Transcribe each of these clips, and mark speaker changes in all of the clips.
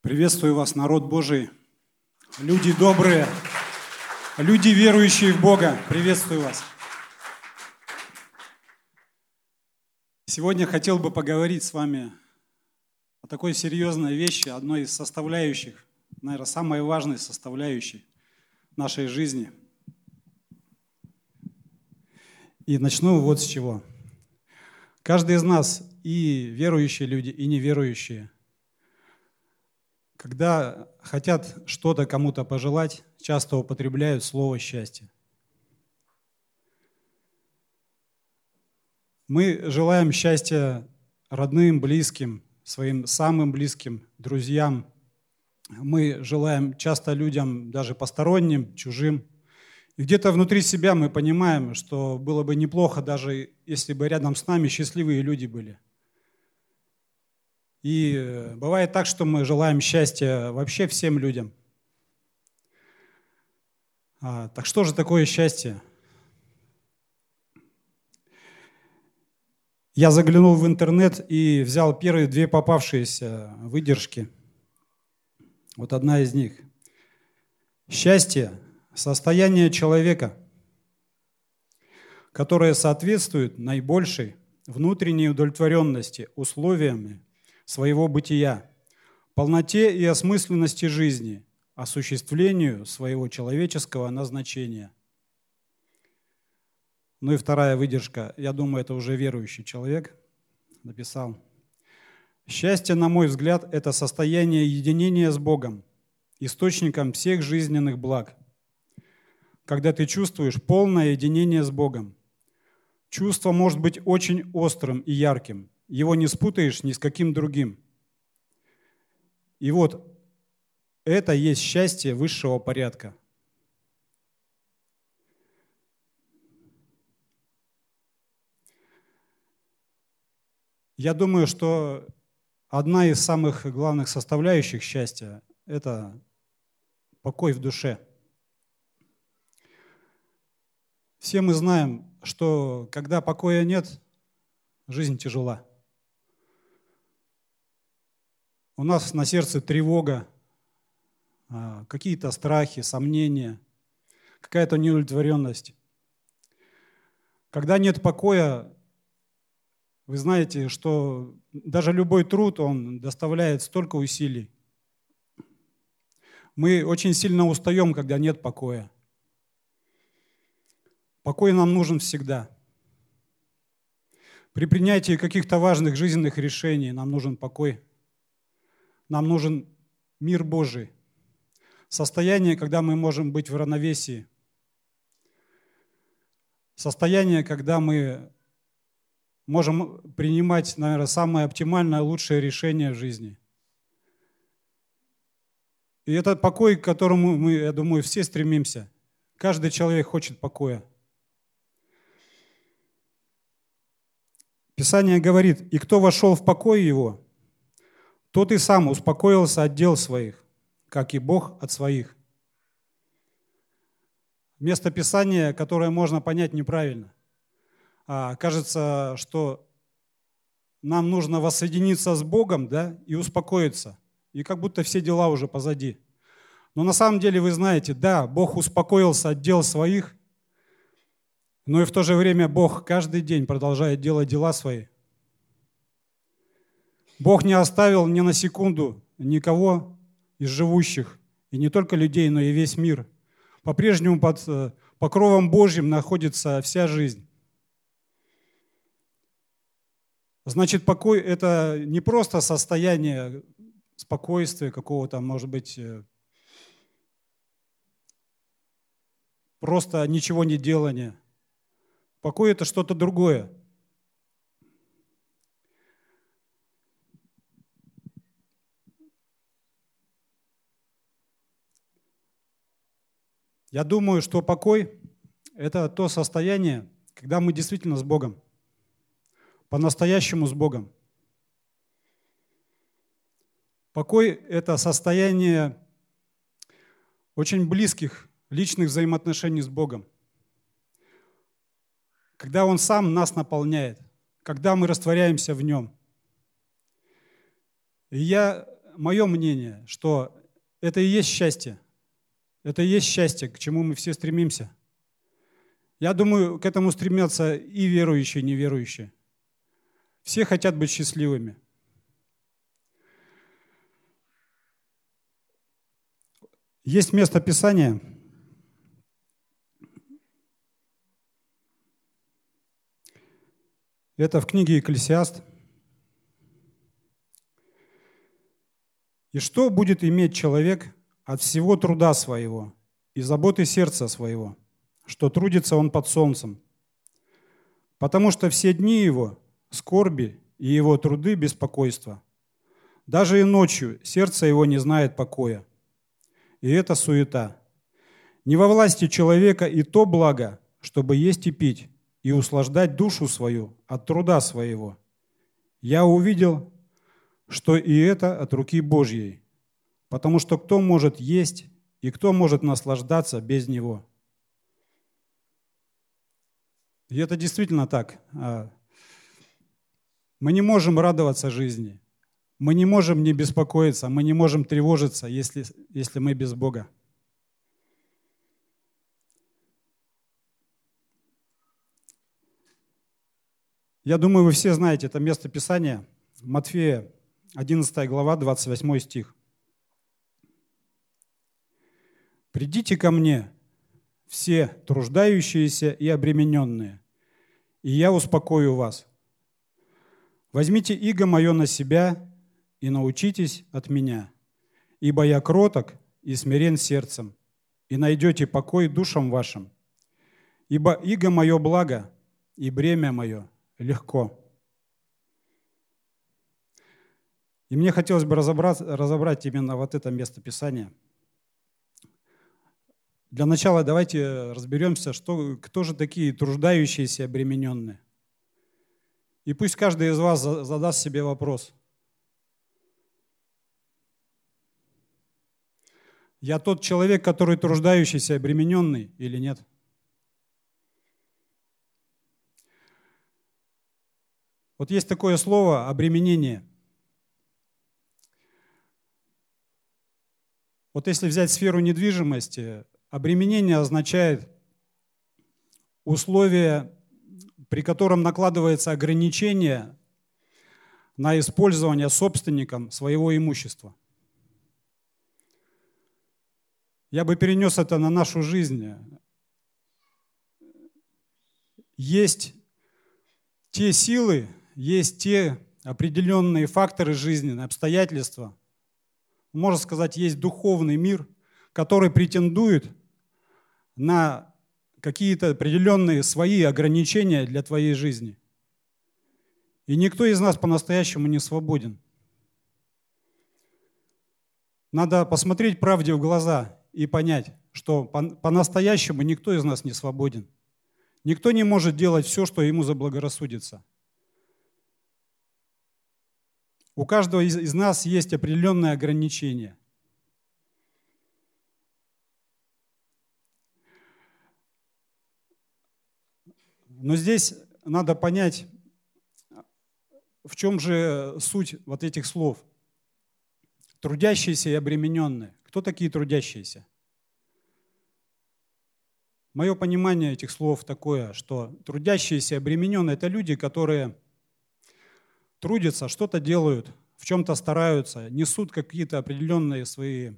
Speaker 1: Приветствую вас, народ Божий, люди добрые, люди, верующие в Бога. Приветствую вас. Сегодня хотел бы поговорить с вами о такой серьезной вещи, одной из составляющих, наверное, самой важной составляющей нашей жизни. И начну вот с чего. Каждый из нас, и верующие люди, и неверующие – когда хотят что-то кому-то пожелать, часто употребляют слово «счастье». Мы желаем счастья родным, близким, своим самым близким, друзьям. Мы желаем часто людям, даже посторонним, чужим. И где-то внутри себя мы понимаем, что было бы неплохо, даже если бы рядом с нами счастливые люди были – и э, бывает так, что мы желаем счастья вообще всем людям. А, так что же такое счастье? Я заглянул в интернет и взял первые две попавшиеся выдержки. Вот одна из них. Счастье – состояние человека, которое соответствует наибольшей внутренней удовлетворенности условиями своего бытия, полноте и осмысленности жизни, осуществлению своего человеческого назначения. Ну и вторая выдержка, я думаю, это уже верующий человек написал. Счастье, на мой взгляд, это состояние единения с Богом, источником всех жизненных благ. Когда ты чувствуешь полное единение с Богом, чувство может быть очень острым и ярким – его не спутаешь ни с каким другим. И вот это есть счастье высшего порядка. Я думаю, что одна из самых главных составляющих счастья – это покой в душе. Все мы знаем, что когда покоя нет, жизнь тяжела. У нас на сердце тревога, а, какие-то страхи, сомнения, какая-то неудовлетворенность. Когда нет покоя, вы знаете, что даже любой труд, он доставляет столько усилий. Мы очень сильно устаем, когда нет покоя. Покой нам нужен всегда. При принятии каких-то важных жизненных решений нам нужен покой – нам нужен мир Божий. Состояние, когда мы можем быть в равновесии. Состояние, когда мы можем принимать, наверное, самое оптимальное, лучшее решение в жизни. И это покой, к которому мы, я думаю, все стремимся. Каждый человек хочет покоя. Писание говорит, и кто вошел в покой его, тот и сам успокоился от дел своих, как и Бог от своих. Место Писания, которое можно понять неправильно. А, кажется, что нам нужно воссоединиться с Богом да, и успокоиться. И как будто все дела уже позади. Но на самом деле вы знаете, да, Бог успокоился от дел своих, но и в то же время Бог каждый день продолжает делать дела свои – Бог не оставил ни на секунду никого из живущих, и не только людей, но и весь мир. По-прежнему под э, покровом Божьим находится вся жизнь. Значит, покой – это не просто состояние спокойствия какого-то, может быть, э, просто ничего не делания. Покой – это что-то другое. Я думаю, что покой – это то состояние, когда мы действительно с Богом, по-настоящему с Богом. Покой – это состояние очень близких личных взаимоотношений с Богом. Когда Он сам нас наполняет, когда мы растворяемся в Нем. И я мое мнение, что это и есть счастье. Это и есть счастье, к чему мы все стремимся. Я думаю, к этому стремятся и верующие, и неверующие. Все хотят быть счастливыми. Есть место Писания, это в книге Екклесиаст. «И что будет иметь человек от всего труда своего и заботы сердца своего, что трудится он под солнцем? Потому что все дни его – скорби и его труды – беспокойство. Даже и ночью сердце его не знает покоя и это суета. Не во власти человека и то благо, чтобы есть и пить, и услаждать душу свою от труда своего. Я увидел, что и это от руки Божьей, потому что кто может есть и кто может наслаждаться без него. И это действительно так. А, мы не можем радоваться жизни – мы не можем не беспокоиться, мы не можем тревожиться, если, если мы без Бога. Я думаю, вы все знаете это место Писания. Матфея, 11 глава, 28 стих. «Придите ко мне, все труждающиеся и обремененные, и я успокою вас. Возьмите иго мое на себя и научитесь от меня, ибо я кроток и смирен сердцем, и найдете покой душам вашим. Ибо иго мое благо, и бремя мое легко. И мне хотелось бы разобрать, разобрать именно вот это место Писания. Для начала давайте разберемся, что, кто же такие труждающиеся обремененные. И пусть каждый из вас задаст себе вопрос – Я тот человек, который труждающийся, обремененный или нет? Вот есть такое слово обременение. Вот если взять сферу недвижимости, обременение означает условие, при котором накладывается ограничение на использование собственником своего имущества – я бы перенес это на нашу жизнь. Есть те силы, есть те определенные факторы жизни, обстоятельства. Можно сказать, есть духовный мир, который претендует на какие-то определенные свои ограничения для твоей жизни. И никто из нас по-настоящему не свободен. Надо посмотреть правде в глаза и понять, что по-настоящему никто из нас не свободен. Никто не может делать все, что ему заблагорассудится. У каждого из, нас есть определенные ограничения. Но здесь надо понять, в чем же суть вот этих слов. Трудящиеся и обремененные. Кто такие трудящиеся? Мое понимание этих слов такое, что трудящиеся и обремененные – это люди, которые трудятся, что-то делают, в чем-то стараются, несут какие-то определенные свои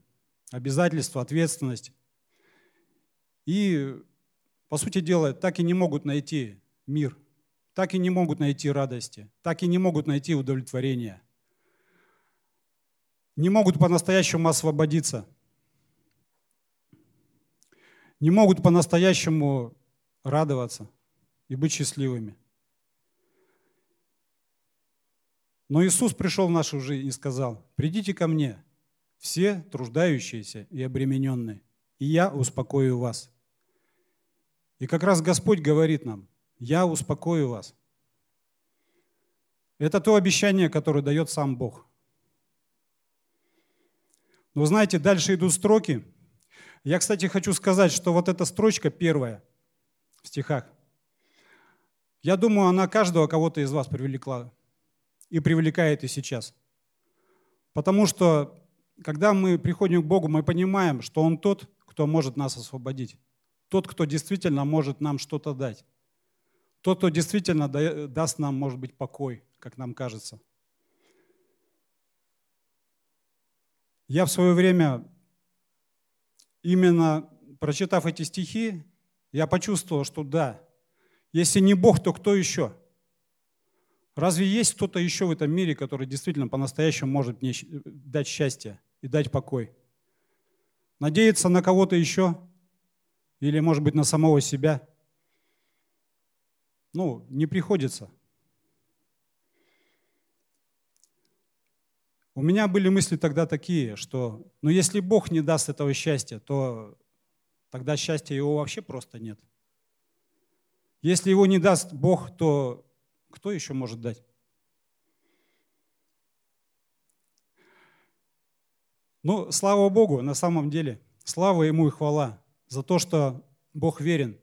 Speaker 1: обязательства, ответственность. И, по сути дела, так и не могут найти мир, так и не могут найти радости, так и не могут найти удовлетворения – не могут по-настоящему освободиться, не могут по-настоящему радоваться и быть счастливыми. Но Иисус пришел в нашу жизнь и сказал, придите ко мне, все труждающиеся и обремененные, и я успокою вас. И как раз Господь говорит нам, я успокою вас. Это то обещание, которое дает сам Бог – но знаете, дальше идут строки. Я, кстати, хочу сказать, что вот эта строчка первая в стихах, я думаю, она каждого кого-то из вас привлекла и привлекает и сейчас. Потому что, когда мы приходим к Богу, мы понимаем, что Он тот, кто может нас освободить. Тот, кто действительно может нам что-то дать. Тот, кто действительно даст нам, может быть, покой, как нам кажется. Я в свое время, именно прочитав эти стихи, я почувствовал, что да, если не Бог, то кто еще? Разве есть кто-то еще в этом мире, который действительно по-настоящему может мне дать счастье и дать покой? Надеяться на кого-то еще? Или, может быть, на самого себя? Ну, не приходится. У меня были мысли тогда такие, что ну если Бог не даст этого счастья, то тогда счастья его вообще просто нет. Если его не даст Бог, то кто еще может дать? Ну, слава Богу, на самом деле, слава Ему и хвала за то, что Бог верен.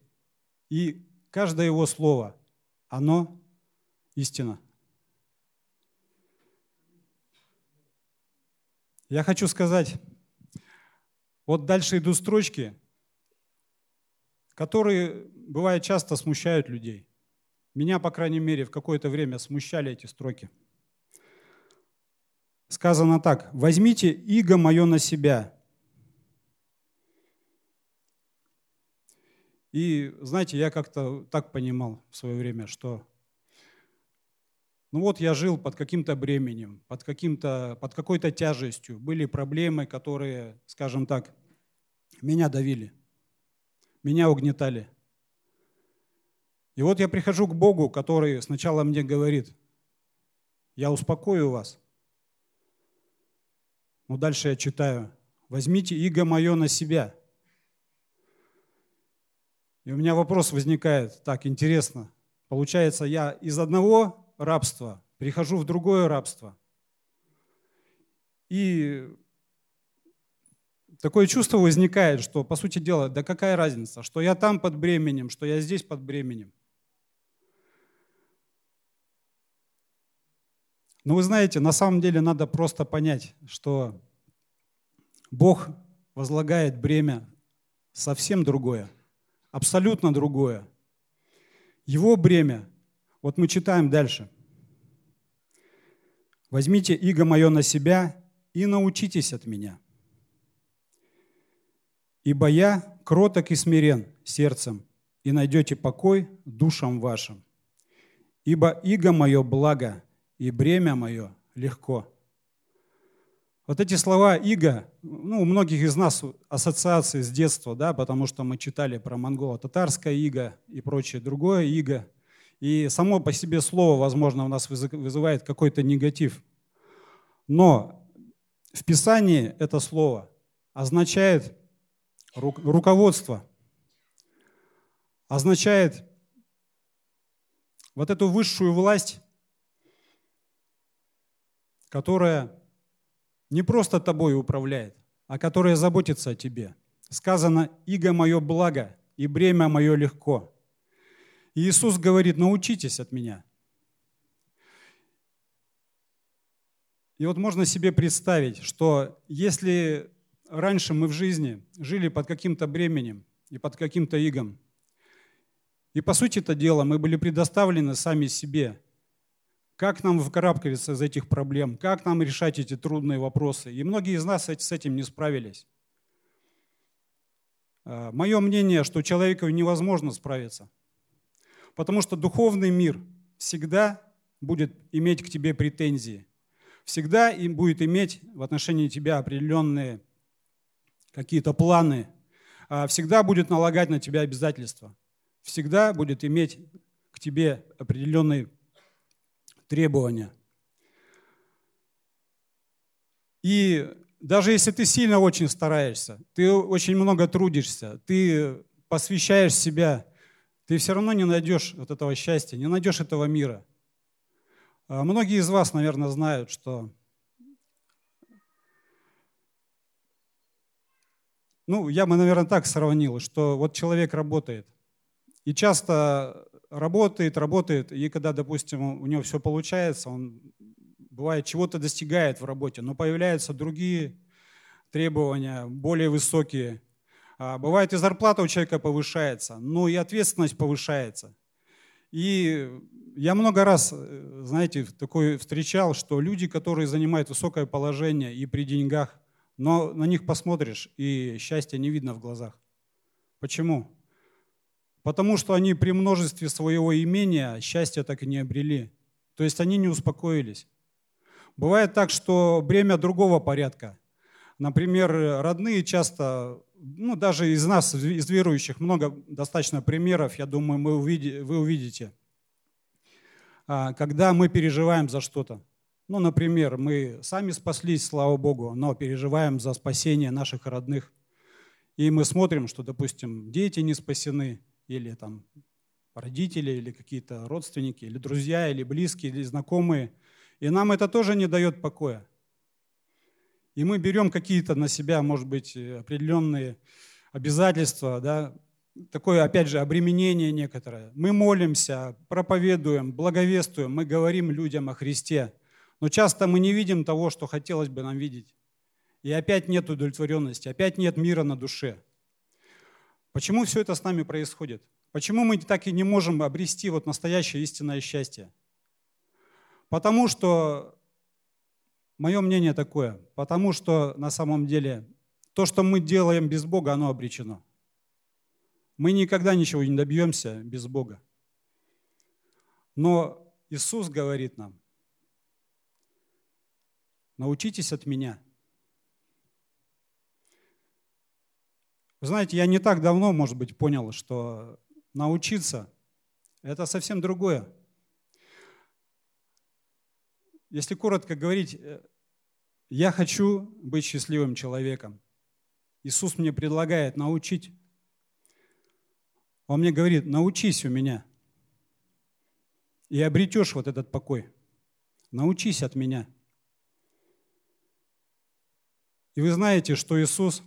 Speaker 1: И каждое Его слово, оно истина. Я хочу сказать, вот дальше идут строчки, которые, бывает, часто смущают людей. Меня, по крайней мере, в какое-то время смущали эти строки. Сказано так, «Возьмите иго мое на себя». И, знаете, я как-то так понимал в свое время, что ну вот я жил под каким-то бременем, под, каким-то, под какой-то тяжестью. Были проблемы, которые, скажем так, меня давили, меня угнетали. И вот я прихожу к Богу, который сначала мне говорит, я успокою вас. Но дальше я читаю, возьмите иго мое на себя. И у меня вопрос возникает, так, интересно. Получается, я из одного рабства прихожу в другое рабство. И такое чувство возникает, что, по сути дела, да какая разница, что я там под бременем, что я здесь под бременем. Но вы знаете, на самом деле надо просто понять, что Бог возлагает бремя совсем другое, абсолютно другое. Его бремя, вот мы читаем дальше. «Возьмите иго мое на себя и научитесь от меня. Ибо я кроток и смирен сердцем, и найдете покой душам вашим. Ибо иго мое благо, и бремя мое легко. Вот эти слова «иго», ну, у многих из нас ассоциации с детства, да, потому что мы читали про монголо-татарское иго и прочее другое иго. И само по себе слово, возможно, у нас вызывает какой-то негатив. Но в Писании это слово означает руководство, означает вот эту высшую власть, которая не просто тобой управляет, а которая заботится о тебе. Сказано, «Иго мое благо, и бремя мое легко». И Иисус говорит, научитесь от меня. И вот можно себе представить, что если раньше мы в жизни жили под каким-то бременем и под каким-то игом, и по сути это дело мы были предоставлены сами себе, как нам выкарабкиваться из этих проблем? Как нам решать эти трудные вопросы? И многие из нас с этим не справились. А, Мое мнение, что человеку невозможно справиться, потому что духовный мир всегда будет иметь к тебе претензии, всегда им будет иметь в отношении тебя определенные какие-то планы, а, всегда будет налагать на тебя обязательства, всегда будет иметь к тебе определенные требования. И даже если ты сильно очень стараешься, ты очень много трудишься, ты посвящаешь себя, ты все равно не найдешь вот этого счастья, не найдешь этого мира. А многие из вас, наверное, знают, что ну, я бы, наверное, так сравнил, что вот человек работает, и часто работает, работает, и когда, допустим, у него все получается, он бывает чего-то достигает в работе, но появляются другие требования, более высокие. А бывает и зарплата у человека повышается, но и ответственность повышается. И я много раз, э, знаете, такой встречал, что люди, которые занимают высокое положение и при деньгах, но на них посмотришь, и счастья не видно в глазах. Почему? Потому что они при множестве своего имения счастья так и не обрели. То есть они не успокоились. Бывает так, что бремя другого порядка. Например, родные часто, ну даже из нас, из верующих, много достаточно примеров, я думаю, мы увидите, вы увидите, а, когда мы переживаем за что-то. Ну, например, мы сами спаслись, слава Богу, но переживаем за спасение наших родных. И мы смотрим, что, допустим, дети не спасены, или там родители, или какие-то родственники, или друзья, или близкие, или знакомые. И нам это тоже не дает покоя. И мы берем какие-то на себя, может быть, определенные обязательства, да, такое, опять же, обременение некоторое. Мы молимся, проповедуем, благовествуем, мы говорим людям о Христе. Но часто мы не видим того, что хотелось бы нам видеть. И опять нет удовлетворенности, опять нет мира на душе. Почему все это с нами происходит? Почему мы так и не можем обрести вот настоящее истинное счастье? Потому что, мое мнение такое, потому что на самом деле то, что мы делаем без Бога, оно обречено. Мы никогда ничего не добьемся без Бога. Но Иисус говорит нам, научитесь от меня. Вы знаете, я не так давно, может быть, понял, что научиться – это совсем другое. Если коротко говорить, э, я хочу быть счастливым человеком. Иисус мне предлагает научить. Он мне говорит, научись у меня. И обретешь вот этот покой. Научись от меня. И вы знаете, что Иисус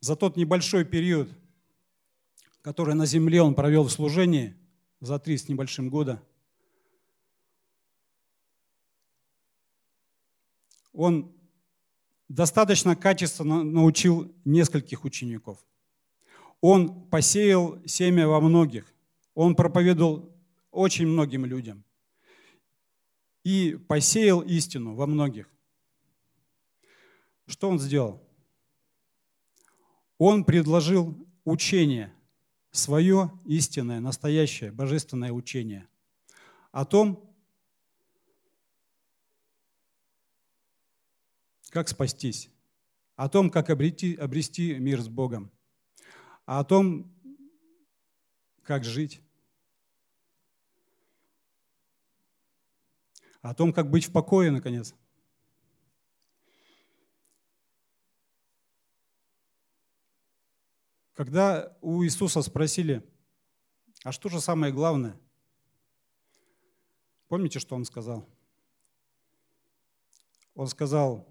Speaker 1: за тот небольшой период, который на земле Он провел в служении, за три с небольшим года – он достаточно качественно научил нескольких учеников. Он посеял семя во многих. Он проповедовал очень многим людям. И посеял истину во многих. Что он сделал? Он предложил учение, свое истинное, настоящее, божественное учение о том, как спастись, о том, как обрети, обрести мир с Богом, о том, как жить, о том, как быть в покое, наконец. Когда у Иисуса спросили, а что же самое главное? Помните, что Он сказал? Он сказал,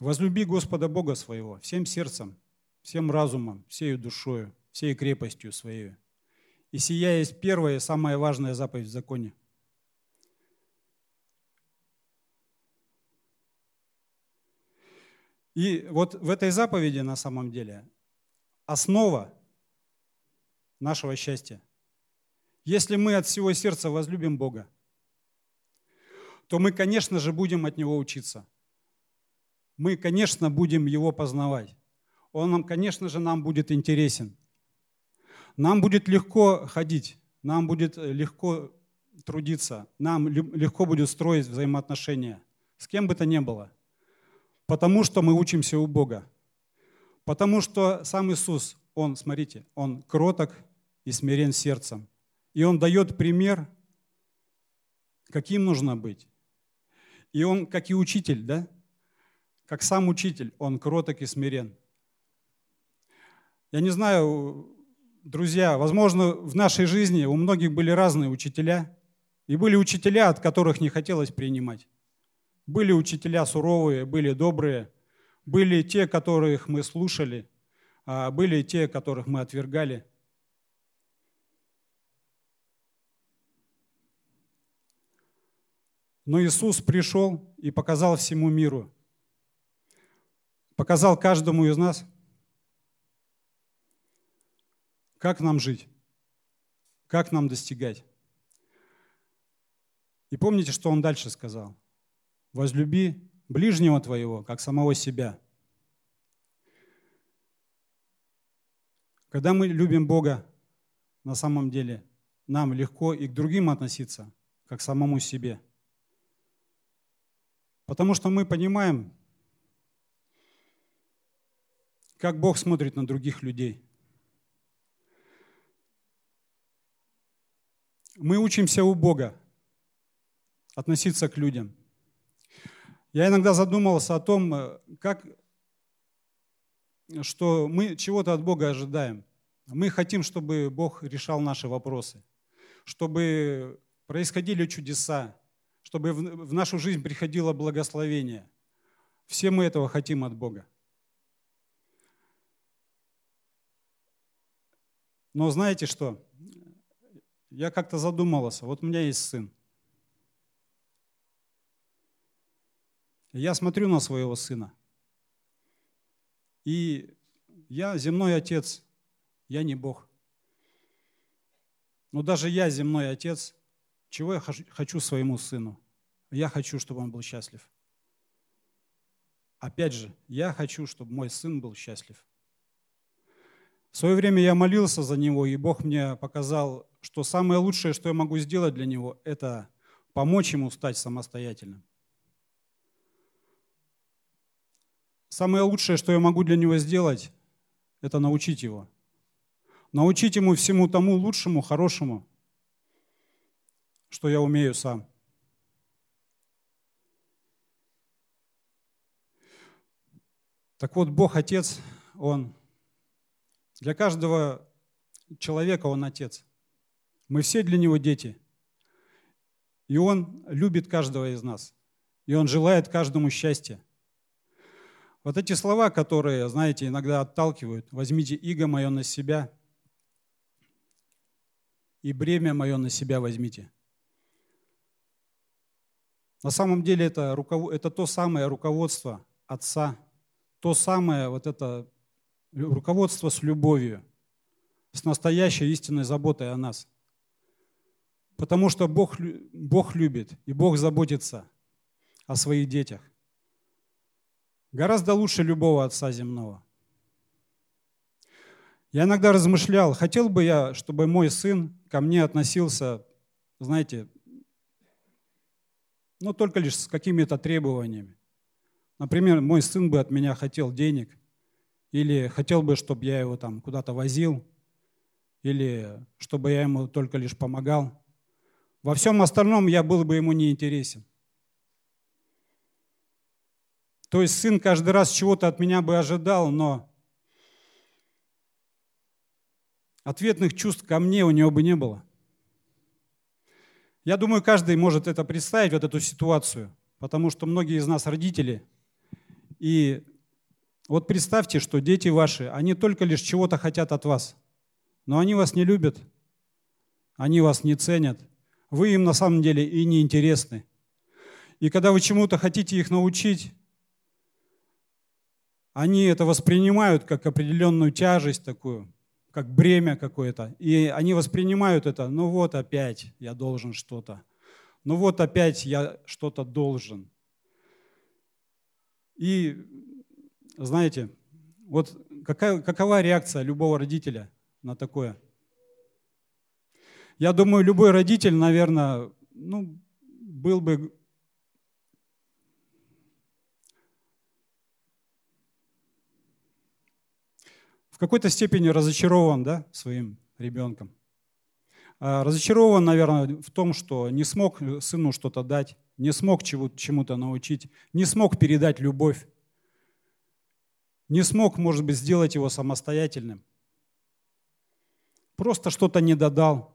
Speaker 1: Возлюби Господа Бога своего всем сердцем, всем разумом, всею душою, всей крепостью своей. И сия есть первая и самая важная заповедь в законе. И вот в этой заповеди на самом деле основа нашего счастья. Если мы от всего сердца возлюбим Бога, то мы, конечно же, будем от Него учиться – мы, конечно, будем его познавать. Он, нам, конечно же, нам будет интересен. Нам будет легко ходить, нам будет легко трудиться, нам легко будет строить взаимоотношения с кем бы то ни было. Потому что мы учимся у Бога. Потому что сам Иисус, Он, смотрите, Он кроток и смирен сердцем. И Он дает пример, каким нужно быть. И Он, как и учитель, да, как сам учитель, он кроток и смирен. Я не знаю, друзья, возможно, в нашей жизни у многих были разные учителя, и были учителя, от которых не хотелось принимать. Были учителя суровые, были добрые, были те, которых мы слушали, а были те, которых мы отвергали. Но Иисус пришел и показал всему миру, показал каждому из нас, как нам жить, как нам достигать. И помните, что он дальше сказал? Возлюби ближнего твоего, как самого себя. Когда мы любим Бога, на самом деле нам легко и к другим относиться, как к самому себе. Потому что мы понимаем, как Бог смотрит на других людей. Мы учимся у Бога относиться к людям. Я иногда задумывался о том, э, как, что мы чего-то от Бога ожидаем. Мы хотим, чтобы Бог решал наши вопросы, чтобы происходили чудеса, чтобы в нашу жизнь приходило благословение. Все мы этого хотим от Бога. Но знаете что? Я как-то задумался. Вот у меня есть сын. Я смотрю на своего сына. И я земной отец, я не Бог. Но даже я, земной отец, чего я хочу своему сыну? Я хочу, чтобы он был счастлив. Опять же, я хочу, чтобы мой сын был счастлив. В свое время я молился за него, и Бог мне показал, что самое лучшее, что я могу сделать для него, это помочь ему стать самостоятельным. Самое лучшее, что я могу для него сделать, это научить его. Научить ему всему тому лучшему, хорошему, что я умею сам. Так вот, Бог Отец, Он для каждого человека Он Отец. Мы все для Него дети. И Он любит каждого из нас. И Он желает каждому счастья. Вот эти слова, которые, знаете, иногда отталкивают. Возьмите иго мое на себя и бремя мое на себя возьмите. На самом деле это, руков... это то самое руководство Отца, то самое вот это руководство с любовью, с настоящей истинной заботой о нас. Потому что Бог, Бог любит и Бог заботится о своих детях. Гораздо лучше любого отца земного. Я иногда размышлял, хотел бы я, чтобы мой сын ко мне относился, знаете, ну, только лишь с какими-то требованиями. Например, мой сын бы от меня хотел денег, или хотел бы, чтобы я его там куда-то возил, или чтобы я ему только лишь помогал. Во всем остальном я был бы ему не интересен. То есть сын каждый раз чего-то от меня бы ожидал, но ответных чувств ко мне у него бы не было. Я думаю, каждый может это представить, вот эту ситуацию, потому что многие из нас родители. И вот представьте, что дети ваши, они только лишь чего-то хотят от вас, но они вас не любят, они вас не ценят, вы им на самом деле и не интересны. И когда вы чему-то хотите их научить, они это воспринимают как определенную тяжесть такую, как бремя какое-то. И они воспринимают это, ну вот опять я должен что-то. Ну вот опять я что-то должен. И знаете, вот какая, какова реакция любого родителя на такое? Я думаю, любой родитель, наверное, ну, был бы в какой-то степени разочарован да, своим ребенком. А разочарован, наверное, в том, что не смог сыну что-то дать, не смог чему-то научить, не смог передать любовь, не смог, может быть, сделать его самостоятельным. Просто что-то не додал.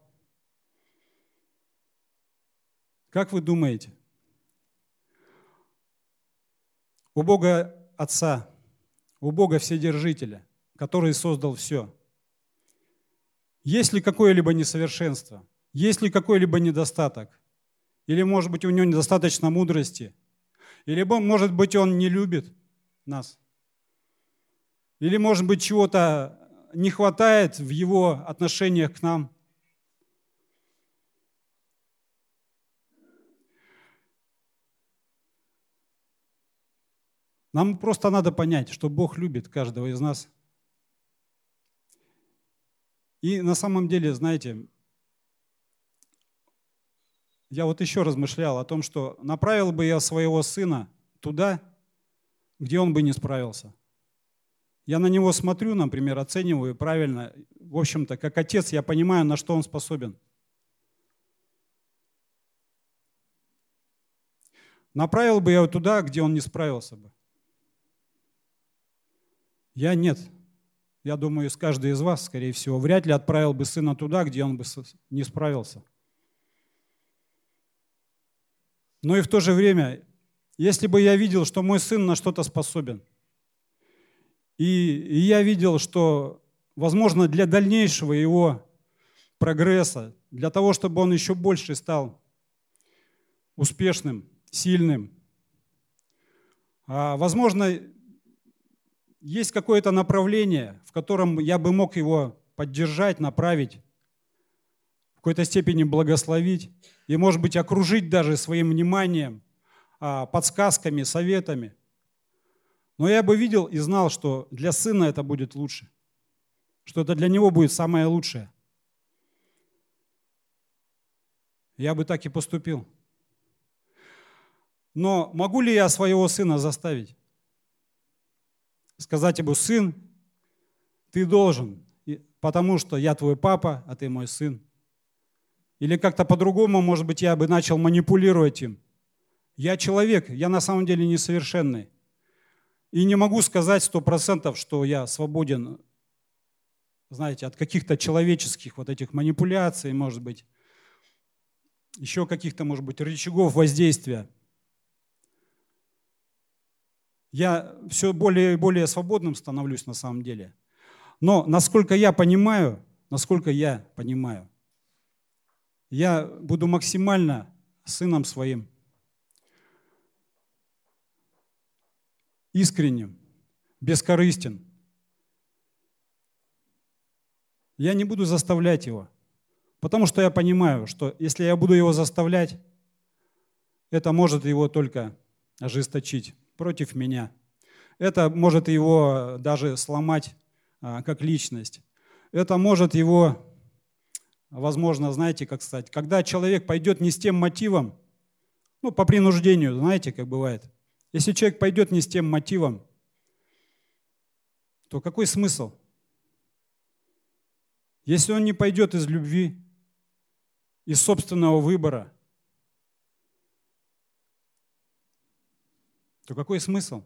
Speaker 1: Как вы думаете? У Бога Отца, у Бога Вседержителя – который создал все. Есть ли какое-либо несовершенство? Есть ли какой-либо недостаток? Или, может быть, у него недостаточно мудрости. Или, может быть, он не любит нас. Или, может быть, чего-то не хватает в его отношениях к нам. Нам просто надо понять, что Бог любит каждого из нас. И на самом деле, знаете, я вот еще размышлял о том, что направил бы я своего сына туда, где он бы не справился. Я на него смотрю, например, оцениваю правильно. В общем-то, как отец, я понимаю, на что он способен. Направил бы я его туда, где он не справился бы. Я нет. Я думаю, с каждый из вас, скорее всего, вряд ли отправил бы сына туда, где он бы не справился. Но и в то же время, если бы я видел, что мой сын на что-то способен, и, и я видел, что, возможно, для дальнейшего его прогресса, для того, чтобы он еще больше стал успешным, сильным, а, возможно, есть какое-то направление, в котором я бы мог его поддержать, направить, в какой-то степени благословить и, может быть, окружить даже своим вниманием, а, подсказками, советами. Но я бы видел и знал, что для сына это будет лучше, что это для него будет самое лучшее. Я бы так и поступил. Но могу ли я своего сына заставить? Сказать ему, сын, ты должен, потому что я твой папа, а ты мой сын. Или как-то по-другому, может быть, я бы начал манипулировать им. Я человек, я на самом деле несовершенный. И не могу сказать сто процентов, что я свободен, знаете, от каких-то человеческих вот этих манипуляций, может быть, еще каких-то, может быть, рычагов воздействия я все более и более свободным становлюсь на самом деле. Но насколько я понимаю, насколько я понимаю, я буду максимально сыном своим искренним, бескорыстен. Я не буду заставлять его, потому что я понимаю, что если я буду его заставлять, это может его только ожесточить против меня. Это может его даже сломать а, как личность. Это может его, возможно, знаете, как сказать, когда человек пойдет не с тем мотивом, ну, по принуждению, знаете, как бывает. Если человек пойдет не с тем мотивом, то какой смысл? Если он не пойдет из любви, из собственного выбора, то какой смысл?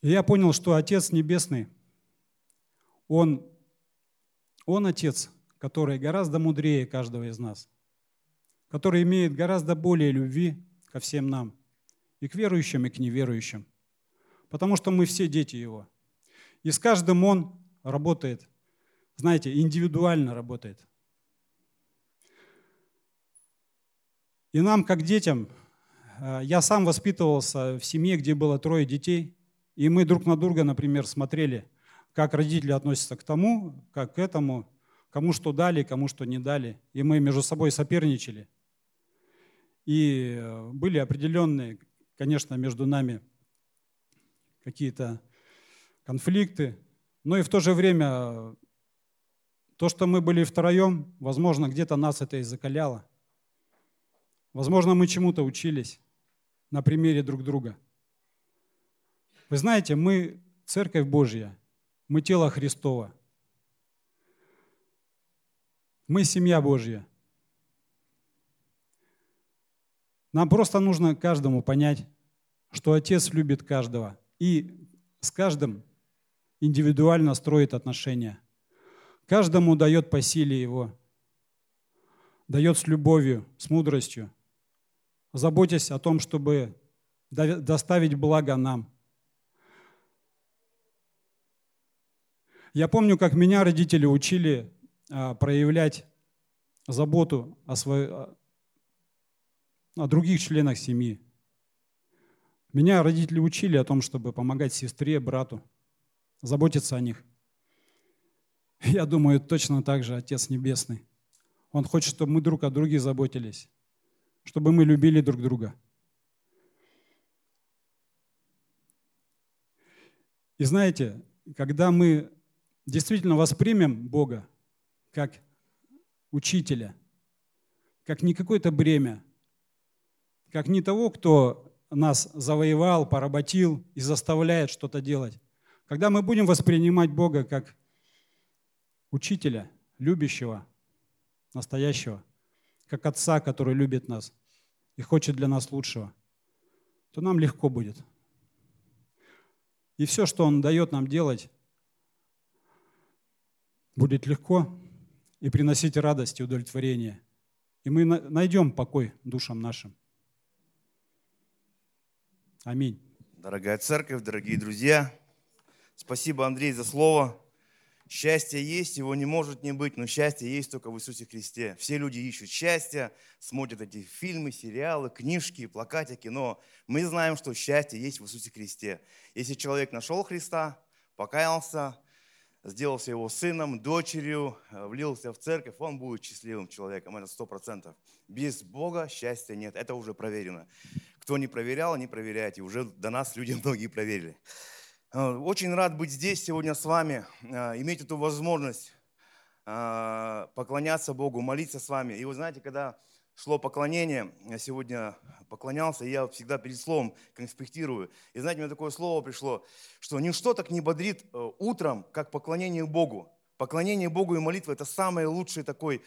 Speaker 1: И я понял, что Отец Небесный, Он, Он Отец, который гораздо мудрее каждого из нас, который имеет гораздо более любви ко всем нам, и к верующим, и к неверующим, потому что мы все дети Его. И с каждым Он работает, знаете, индивидуально работает – И нам, как детям, э, я сам воспитывался в семье, где было трое детей, и мы друг на друга, например, смотрели, как родители относятся к тому, как к этому, кому что дали, кому что не дали. И мы между собой соперничали. И э, были определенные, конечно, между нами какие-то конфликты, но и в то же время э, то, что мы были втроем, возможно, где-то нас это и закаляло. Возможно, мы чему-то учились на примере друг друга. Вы знаете, мы Церковь Божья, мы тело Христова. Мы семья Божья. Нам просто нужно каждому понять, что Отец любит каждого и с каждым индивидуально строит отношения. Каждому дает по силе его, дает с любовью, с мудростью заботясь о том, чтобы доставить благо нам. Я помню, как меня родители учили а, проявлять заботу о, своей, о других членах семьи. Меня родители учили о том, чтобы помогать сестре, брату, заботиться о них. Я думаю, точно так же Отец Небесный. Он хочет, чтобы мы друг о друге заботились, чтобы мы любили друг друга. И знаете, когда мы действительно воспримем Бога как учителя, как не какое-то бремя, как не того, кто нас завоевал, поработил и заставляет что-то делать. Когда мы будем воспринимать Бога как учителя, любящего, настоящего, как отца, который любит нас и хочет для нас лучшего, то нам легко будет. И все, что Он дает нам делать, будет легко и приносить радость и удовлетворение. И мы найдем покой душам нашим. Аминь.
Speaker 2: Дорогая церковь, дорогие друзья, спасибо, Андрей, за слово. Счастье есть, его не может не быть, но счастье есть только в Иисусе Христе. Все люди ищут счастья, смотрят эти фильмы, сериалы, книжки, плакатики, но мы знаем, что счастье есть в Иисусе Христе. Если человек нашел Христа, покаялся, сделался его сыном, дочерью, э, влился в церковь, он будет счастливым человеком, это сто процентов. Без Бога счастья нет, это уже проверено. Кто не проверял, не проверяйте, уже до нас люди многие проверили. Э, очень рад быть здесь сегодня с вами, э, иметь эту возможность поклоняться Богу, молиться с вами. И вы знаете, когда шло поклонение, я сегодня поклонялся, и я всегда перед словом конспектирую. И знаете, мне такое слово пришло, что ничто так не бодрит э, утром, как поклонение Богу. Поклонение Богу и молитва – это самый лучший такой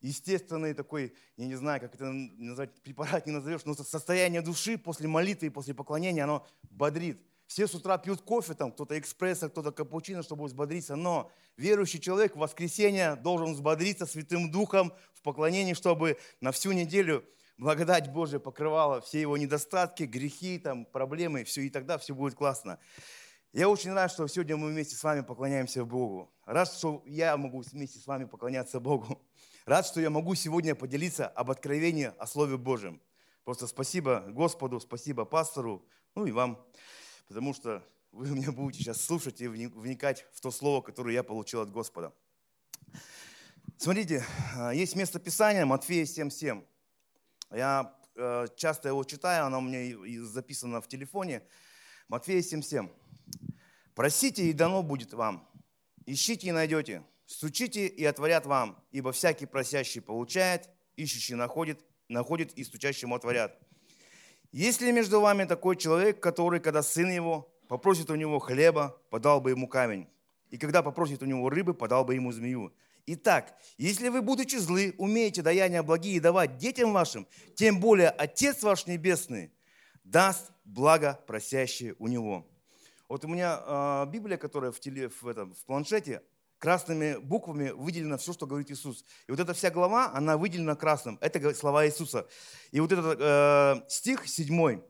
Speaker 2: естественный такой, я не знаю, как это назвать, препарат не назовешь, но состояние души после молитвы и после поклонения, оно бодрит. Все с утра пьют кофе, там кто-то экспресса, кто-то капучино, чтобы взбодриться. Но верующий человек в воскресенье должен взбодриться Святым Духом в поклонении, чтобы на всю неделю благодать Божия покрывала все его недостатки, грехи, там, проблемы, все, и тогда все будет классно. Я очень рад, что сегодня мы вместе с вами поклоняемся Богу. Рад, что я могу вместе с вами поклоняться Богу. Рад, что я могу сегодня поделиться об откровении о Слове Божьем. Просто спасибо Господу, спасибо пастору, ну и вам потому что вы меня будете сейчас слушать и вникать в то слово, которое я получил от Господа. Смотрите, а, есть место Писания, Матфея 7.7. Я э, часто его читаю, оно у меня записано в телефоне. Матфея 7.7. «Просите, и дано будет вам. Ищите и найдете. Стучите, и отворят вам. Ибо всякий просящий получает, ищущий находит, находит и стучащему отворят. Есть ли между вами такой человек, который, когда сын его попросит у него хлеба, подал бы ему камень, и когда попросит у него рыбы, подал бы ему змею? Итак, если вы, будучи злы, умеете даяния благие давать детям вашим, тем более Отец ваш Небесный даст благо просящее у него. Вот у меня э, Библия, которая в, теле, в, этом, в планшете, красными буквами выделено все, что говорит Иисус. И вот эта вся глава, она выделена красным. Это слова Иисуса. И вот этот э, стих 7,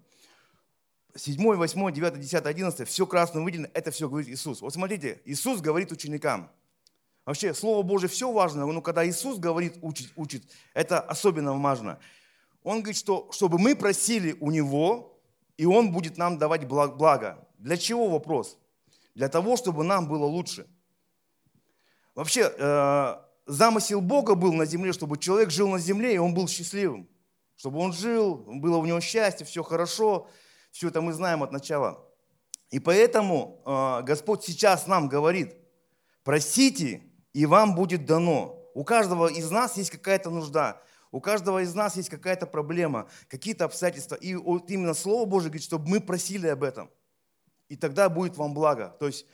Speaker 2: 7, 8, 9, 10, 11, все красным выделено, это все говорит Иисус. Вот смотрите, Иисус говорит ученикам. Вообще, Слово Божье все важно, но когда Иисус говорит, учит, учит, это особенно важно. Он говорит, что чтобы мы просили у Него, и Он будет нам давать благо. Для чего вопрос? Для того, чтобы нам было лучше – Вообще, э, замысел Бога был на земле, чтобы человек жил на земле, и он был счастливым. Чтобы он жил, было у него счастье, все хорошо. Все это мы знаем от начала. И поэтому э, Господь сейчас нам говорит, просите, и вам будет дано. У каждого из нас есть какая-то нужда. У каждого из нас есть какая-то проблема, какие-то обстоятельства. И вот именно Слово Божие говорит, чтобы мы просили об этом. И тогда будет вам благо. То есть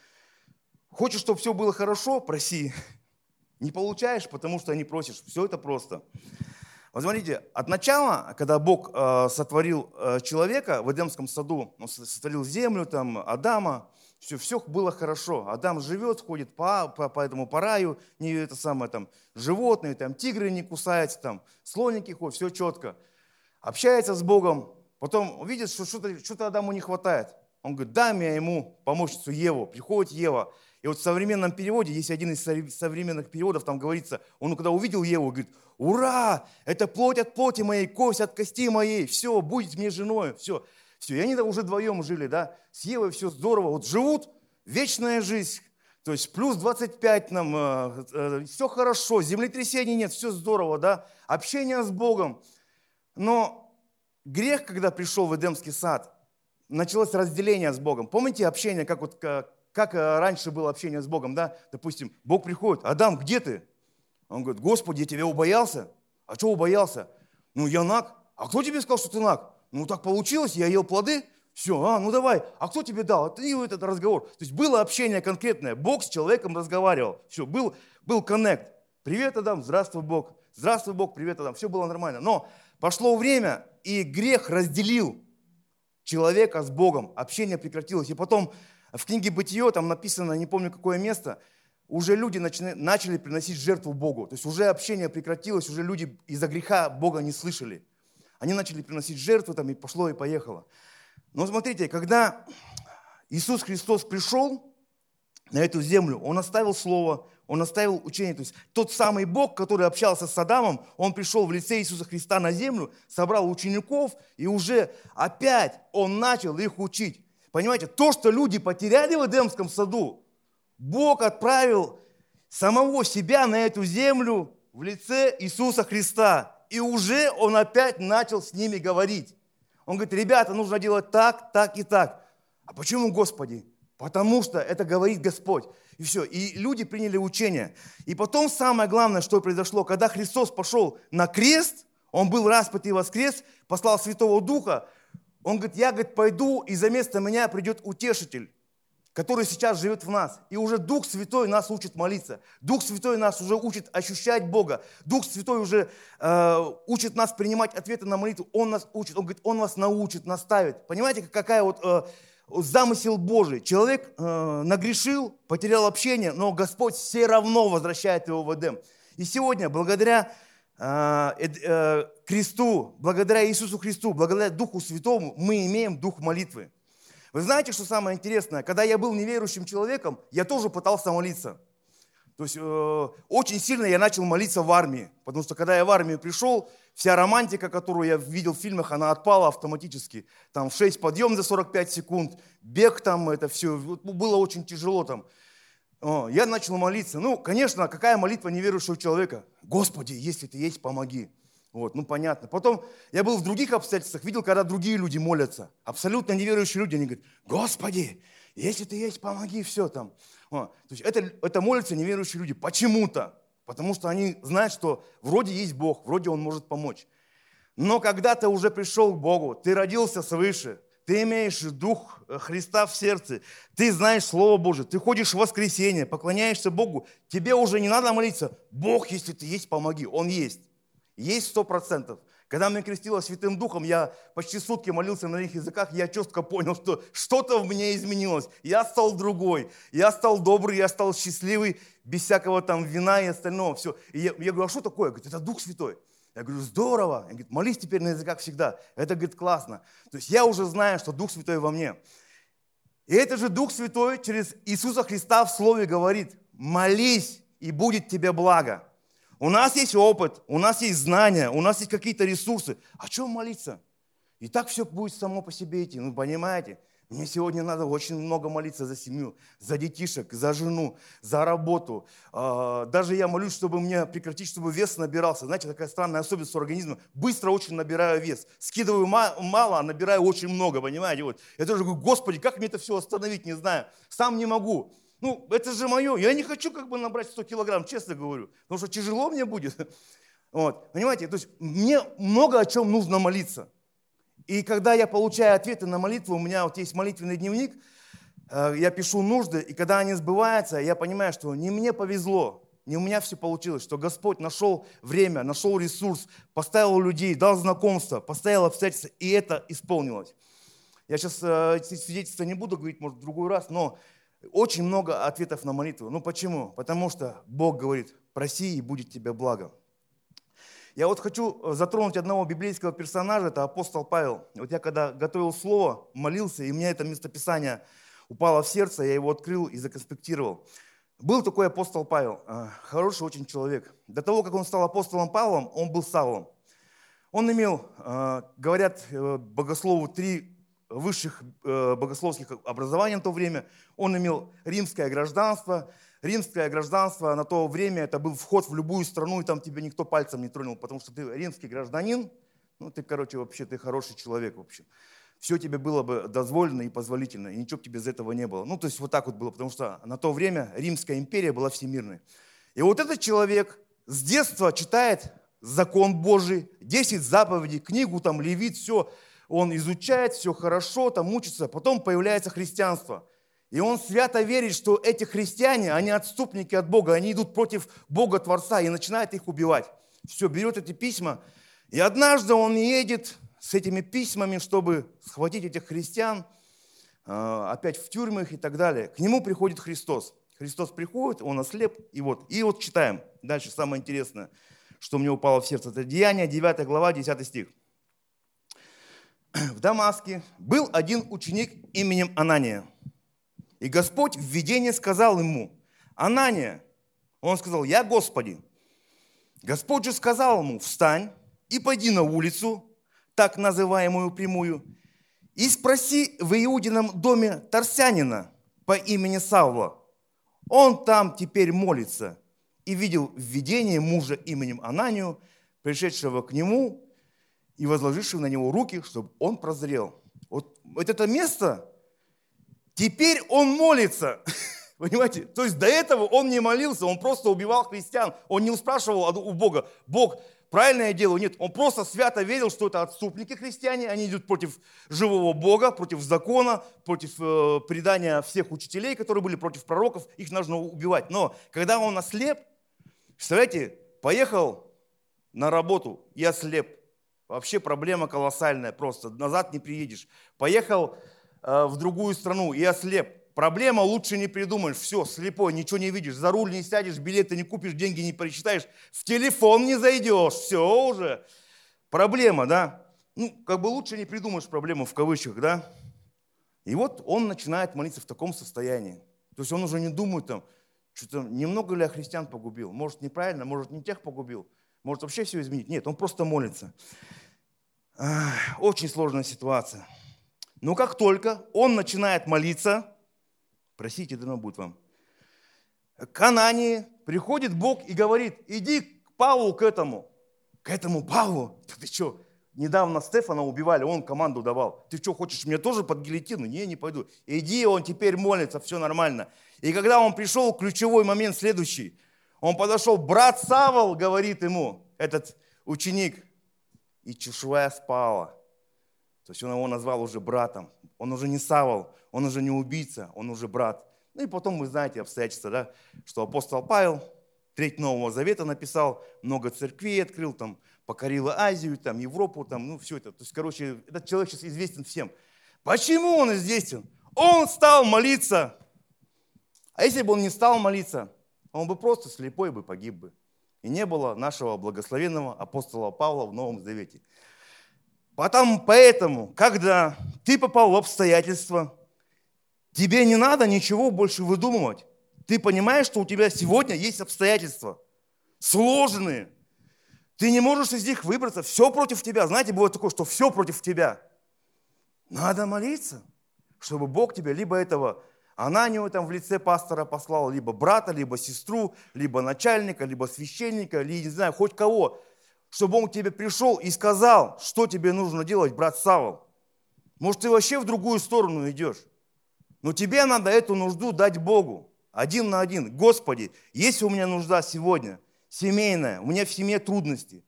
Speaker 2: Хочешь, чтобы все было хорошо, проси. Не получаешь, потому что не просишь. Все это просто. Вот смотрите, от начала, когда Бог э, сотворил э, человека в Эдемском саду, он сотворил землю, там, Адама, все, все было хорошо. Адам живет, ходит по, по, по этому по не это самое, там, животные, там, тигры не кусаются, там, слоники ходят, все четко. Общается с Богом, потом видит, что что-то, что-то Адаму не хватает. Он говорит, дай мне ему помощницу Еву. Приходит Ева, и вот в современном переводе, есть один из современных переводов, там говорится, он когда увидел Еву, говорит, ура, это плоть от плоти моей, кость от кости моей, все, будет мне женой, все. Все, и они уже вдвоем жили, да, с Евой все здорово, вот живут, вечная жизнь, то есть плюс 25 нам, э, э, все хорошо, землетрясений нет, все здорово, да, общение с Богом. Но грех, когда пришел в Эдемский сад, началось разделение с Богом. Помните общение, как, вот, как э, раньше было общение с Богом, да? Допустим, Бог приходит, Адам, где ты? Он говорит, Господи, я тебя убоялся. А что убоялся? Ну, я наг. А кто тебе сказал, что ты наг? Ну, так получилось, я ел плоды. Все, а, ну давай. А кто тебе дал? И этот разговор. То есть было общение конкретное. Бог с человеком разговаривал. Все, был, был коннект. Привет, Адам, здравствуй, Бог. Здравствуй, Бог, привет, Адам. Все было нормально. Но пошло время, и грех разделил человека с Богом. Общение прекратилось. И потом в книге «Бытие» там написано, не помню какое место, уже люди начали, приносить жертву Богу. То есть уже общение прекратилось, уже люди из-за греха Бога не слышали. Они начали приносить жертвы, там и пошло, и поехало. Но смотрите, когда Иисус Христос пришел на эту землю, Он оставил Слово, Он оставил учение. То есть тот самый Бог, который общался с Адамом, Он пришел в лице Иисуса Христа на землю, собрал учеников, и уже опять Он начал их учить. Понимаете, то, что люди потеряли в Эдемском саду, Бог отправил самого себя на эту землю в лице Иисуса Христа. И уже Он опять начал с ними говорить. Он говорит, ребята, нужно делать так, так и так. А почему, Господи? Потому что это говорит Господь. И все. И люди приняли учение. И потом самое главное, что произошло, когда Христос пошел на крест, Он был распят и воскрес, послал Святого Духа, Он говорит, я говорит, пойду, и за место меня придет утешитель который сейчас живет в нас. И уже Дух Святой нас учит молиться. Дух Святой нас уже учит ощущать Бога. Дух Святой уже э, учит нас принимать ответы на молитву. Он нас учит, Он говорит, Он вас научит, наставит. Понимаете, какая вот э, замысел Божий. Человек э, нагрешил, потерял общение, но Господь все равно возвращает его в Эдем. И сегодня, благодаря кресту, благодаря Иисусу Христу, благодаря Духу Святому, мы имеем дух молитвы. Вы знаете, что самое интересное? Когда я был неверующим человеком, я тоже пытался молиться. То есть э, очень сильно я начал молиться в армии, потому что когда я в армию пришел, вся романтика, которую я видел в фильмах, она отпала автоматически. Там 6 подъем за 45 секунд, бег там, это все, было очень тяжело там. Я начал молиться. Ну, конечно, какая молитва неверующего человека? Господи, если ты есть, помоги. Вот, ну понятно. Потом я был в других обстоятельствах, видел, когда другие люди молятся. Абсолютно неверующие люди, они говорят, Господи, если ты есть, помоги, все там. О, то есть это, это молятся неверующие люди почему-то. Потому что они знают, что вроде есть Бог, вроде Он может помочь. Но когда ты уже пришел к Богу, ты родился свыше, ты имеешь Дух Христа в сердце, ты знаешь Слово Божие, ты ходишь в воскресенье, поклоняешься Богу, тебе уже не надо молиться, Бог, если ты есть, помоги, Он есть. Есть сто процентов. Когда меня крестило Святым Духом, я почти сутки молился на их языках, я четко понял, что что-то в мне изменилось. Я стал другой, я стал добрый, я стал счастливый, без всякого там вина и остального. Все. И я, я говорю, а что такое? Говорит, это Дух Святой. Я говорю, здорово. Он говорит, молись теперь на языках всегда. Это, говорит, классно. То есть я уже знаю, что Дух Святой во мне. И это же Дух Святой через Иисуса Христа в Слове говорит, молись, и будет тебе благо. У нас есть опыт, у нас есть знания, у нас есть какие-то ресурсы. О чем молиться? И так все будет само по себе идти. Ну, понимаете? Мне сегодня надо очень много молиться за семью, за детишек, за жену, за работу. А, даже я молюсь, чтобы мне прекратить, чтобы вес набирался. Знаете, такая странная особенность у организма. Быстро очень набираю вес. Скидываю мало, а набираю очень много, понимаете? Вот. Я тоже говорю, Господи, как мне это все остановить, не знаю. Сам не могу. Ну, это же мое. Я не хочу как бы набрать 100 килограмм, честно говорю. Потому что тяжело мне будет. Вот. Понимаете, то есть мне много о чем нужно молиться. И когда я получаю ответы на молитву, у меня вот есть молитвенный дневник, э, я пишу нужды, и когда они сбываются, я понимаю, что не мне повезло, не у меня все получилось, что Господь нашел время, нашел ресурс, поставил людей, дал знакомство, поставил обстоятельства, и это исполнилось. Я сейчас э, эти свидетельства не буду говорить, может, в другой раз, но очень много ответов на молитву. Ну почему? Потому что Бог говорит, проси и будет тебе благо. Я вот хочу э, затронуть одного библейского персонажа, это апостол Павел. Вот я когда готовил слово, молился, и у меня это местописание упало в сердце, я его открыл и законспектировал. Был такой апостол Павел, а, хороший очень человек. До того, как он стал апостолом Павлом, он был Савлом. Он имел, а, говорят э, богослову, три высших э, богословских образования на то время. Он имел римское гражданство. Римское гражданство на то время это был вход в любую страну, и там тебя никто пальцем не тронул, потому что ты римский гражданин, ну ты, короче, вообще ты хороший человек, в общем все тебе было бы дозволено и позволительно, и ничего бы тебе из этого не было. Ну, то есть вот так вот было, потому что на то время Римская империя была всемирной. И вот этот человек с детства читает закон Божий, 10 заповедей, книгу там, Левит, все, он изучает, все хорошо, там учится, потом появляется христианство. И он свято верит, что эти христиане, они отступники от Бога, они идут против Бога Творца и начинает их убивать. Все, берет эти письма, и однажды он едет с этими письмами, чтобы схватить этих христиан а, опять в тюрьмах и так далее. К нему приходит Христос. Христос приходит, он ослеп, и вот, и вот читаем. Дальше самое интересное, что мне упало в сердце. Это Деяние, 9 глава, 10 стих. В Дамаске был один ученик именем Анания. И Господь в видении сказал ему, Анания, он сказал, я Господи. Господь же сказал ему, встань и пойди на улицу, так называемую прямую, и спроси в Иудином доме Тарсянина по имени Савва. Он там теперь молится и видел в видении мужа именем Ананию, пришедшего к нему и возложившего на него руки, чтобы он прозрел. Вот, вот это место, теперь он молится. Понимаете? То есть до этого он не молился, он просто убивал христиан. Он не спрашивал у Бога, Бог, правильное дело. Нет, он просто свято верил, что это отступники христиане, они идут против живого Бога, против закона, против э, предания всех учителей, которые были против пророков, их нужно убивать. Но когда он ослеп, представляете, поехал на работу и ослеп. Вообще проблема колоссальная просто, назад не приедешь. Поехал в другую страну и ослеп. Проблема лучше не придумаешь. Все, слепой, ничего не видишь. За руль не сядешь, билеты не купишь, деньги не пересчитаешь. В телефон не зайдешь. Все уже. Проблема, да? Ну, как бы лучше не придумаешь проблему в кавычках, да? И вот он начинает молиться в таком состоянии. То есть он уже не думает там, что-то немного ли я христиан погубил. Может, неправильно, может, не тех погубил. Может, вообще все изменить. Нет, он просто молится. Очень сложная ситуация. Но как только он начинает молиться, Просите, дано будет вам. К Анании приходит Бог и говорит, иди к Павлу к этому. К этому Павлу? Да ты что, недавно Стефана убивали, он команду давал. Ты что, хочешь мне тоже под гильотину? Не, не пойду. Иди, он теперь молится, все нормально. И когда он пришел, ключевой момент следующий. Он подошел, брат Савол, говорит ему, этот ученик, и чешуя спала. То есть он его назвал уже братом. Он уже не Савол, он уже не убийца, он уже брат. Ну и потом вы знаете обстоятельства, да, что апостол Павел треть Нового Завета написал, много церквей открыл, там, покорил Азию, там, Европу, там, ну все это. То есть, короче, этот человек сейчас известен всем. Почему он известен? Он стал молиться. А если бы он не стал молиться, он бы просто слепой бы погиб бы. И не было нашего благословенного апостола Павла в Новом Завете. Потому, поэтому, когда ты попал в обстоятельства, тебе не надо ничего больше выдумывать. Ты понимаешь, что у тебя сегодня есть обстоятельства, сложные. Ты не можешь из них выбраться, все против тебя. Знаете, бывает такое, что все против тебя. Надо молиться, чтобы Бог тебе либо этого Ананию там в лице пастора послал, либо брата, либо сестру, либо начальника, либо священника, или не знаю, хоть кого чтобы он к тебе пришел и сказал, что тебе нужно делать, брат Савол. Может, ты вообще в другую сторону идешь. Но тебе надо эту нужду дать Богу. Один на один. Господи, есть у меня нужда сегодня, семейная, у меня в семье трудности.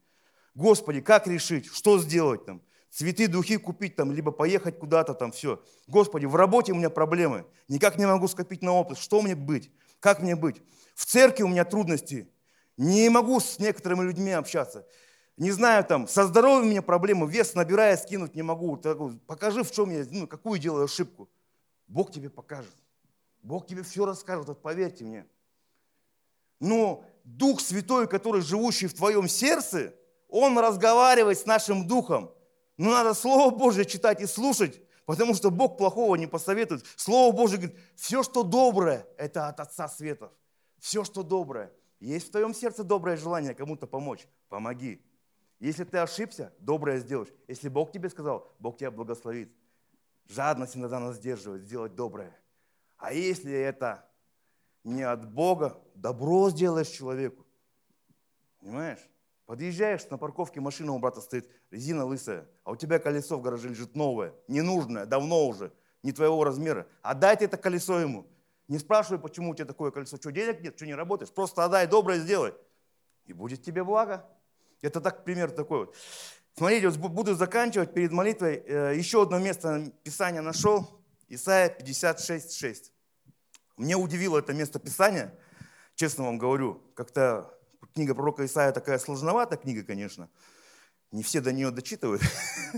Speaker 2: Господи, как решить, что сделать там? Цветы, духи купить там, либо поехать куда-то там, все. Господи, в работе у меня проблемы, никак не могу скопить на опыт. Что мне быть? Как мне быть? В церкви у меня трудности, не могу с некоторыми людьми общаться не знаю, там, со здоровьем у меня проблемы, вес набирая, скинуть не могу. Покажи, в чем я, ну, какую делаю ошибку. Бог тебе покажет. Бог тебе все расскажет, вот поверьте мне. Но Дух Святой, который живущий в твоем сердце, Он разговаривает с нашим Духом. Но надо Слово Божье читать и слушать, Потому что Бог плохого не посоветует. Слово Божье говорит, все, что доброе, это от Отца Светов. Все, что доброе. Есть в твоем сердце доброе желание кому-то помочь, помоги. Если ты ошибся, доброе сделаешь. Если Бог тебе сказал, Бог тебя благословит. Жадность иногда нас сдерживает, сделать доброе. А если это не от Бога, добро сделаешь человеку. Понимаешь? Подъезжаешь, на парковке машина у брата стоит, резина лысая, а у тебя колесо в гараже лежит новое, ненужное, давно уже, не твоего размера. Отдайте это колесо ему. Не спрашивай, почему у тебя такое колесо. Что, денег нет, что не работаешь? Просто отдай, доброе сделай. И будет тебе благо. Это так, пример такой вот. Смотрите, вот буду заканчивать перед молитвой. Э, еще одно место Писания нашел. Исайя 56, Мне удивило это место Писания, честно вам говорю. Как-то книга пророка Исаия такая сложноватая книга, конечно. Не все до нее дочитывают,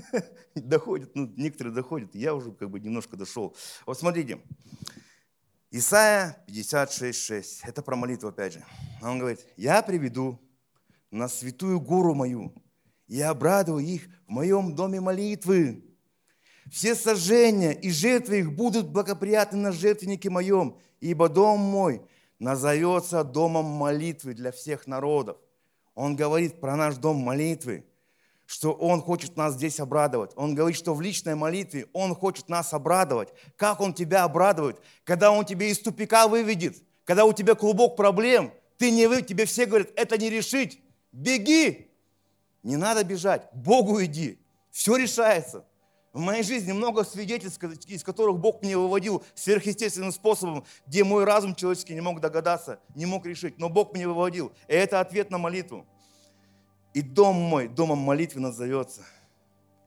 Speaker 2: доходят, ну, некоторые доходят, я уже как бы немножко дошел. Вот смотрите, Исайя 56.6, это про молитву опять же. Он говорит, я приведу на святую гору мою и обрадую их в моем доме молитвы. Все сожжения и жертвы их будут благоприятны на жертвеннике моем, ибо дом мой назовется домом молитвы для всех народов. Он говорит про наш дом молитвы, что Он хочет нас здесь обрадовать. Он говорит, что в личной молитве Он хочет нас обрадовать. Как Он тебя обрадует? Когда Он тебя из тупика выведет, когда у тебя клубок проблем, ты не вы, тебе все говорят, это не решить. Беги! Не надо бежать, Богу иди. Все решается. В моей жизни много свидетельств, из которых Бог меня выводил сверхъестественным способом, где мой разум человеческий не мог догадаться, не мог решить, но Бог меня выводил. И это ответ на молитву. И дом мой домом молитвы назовется.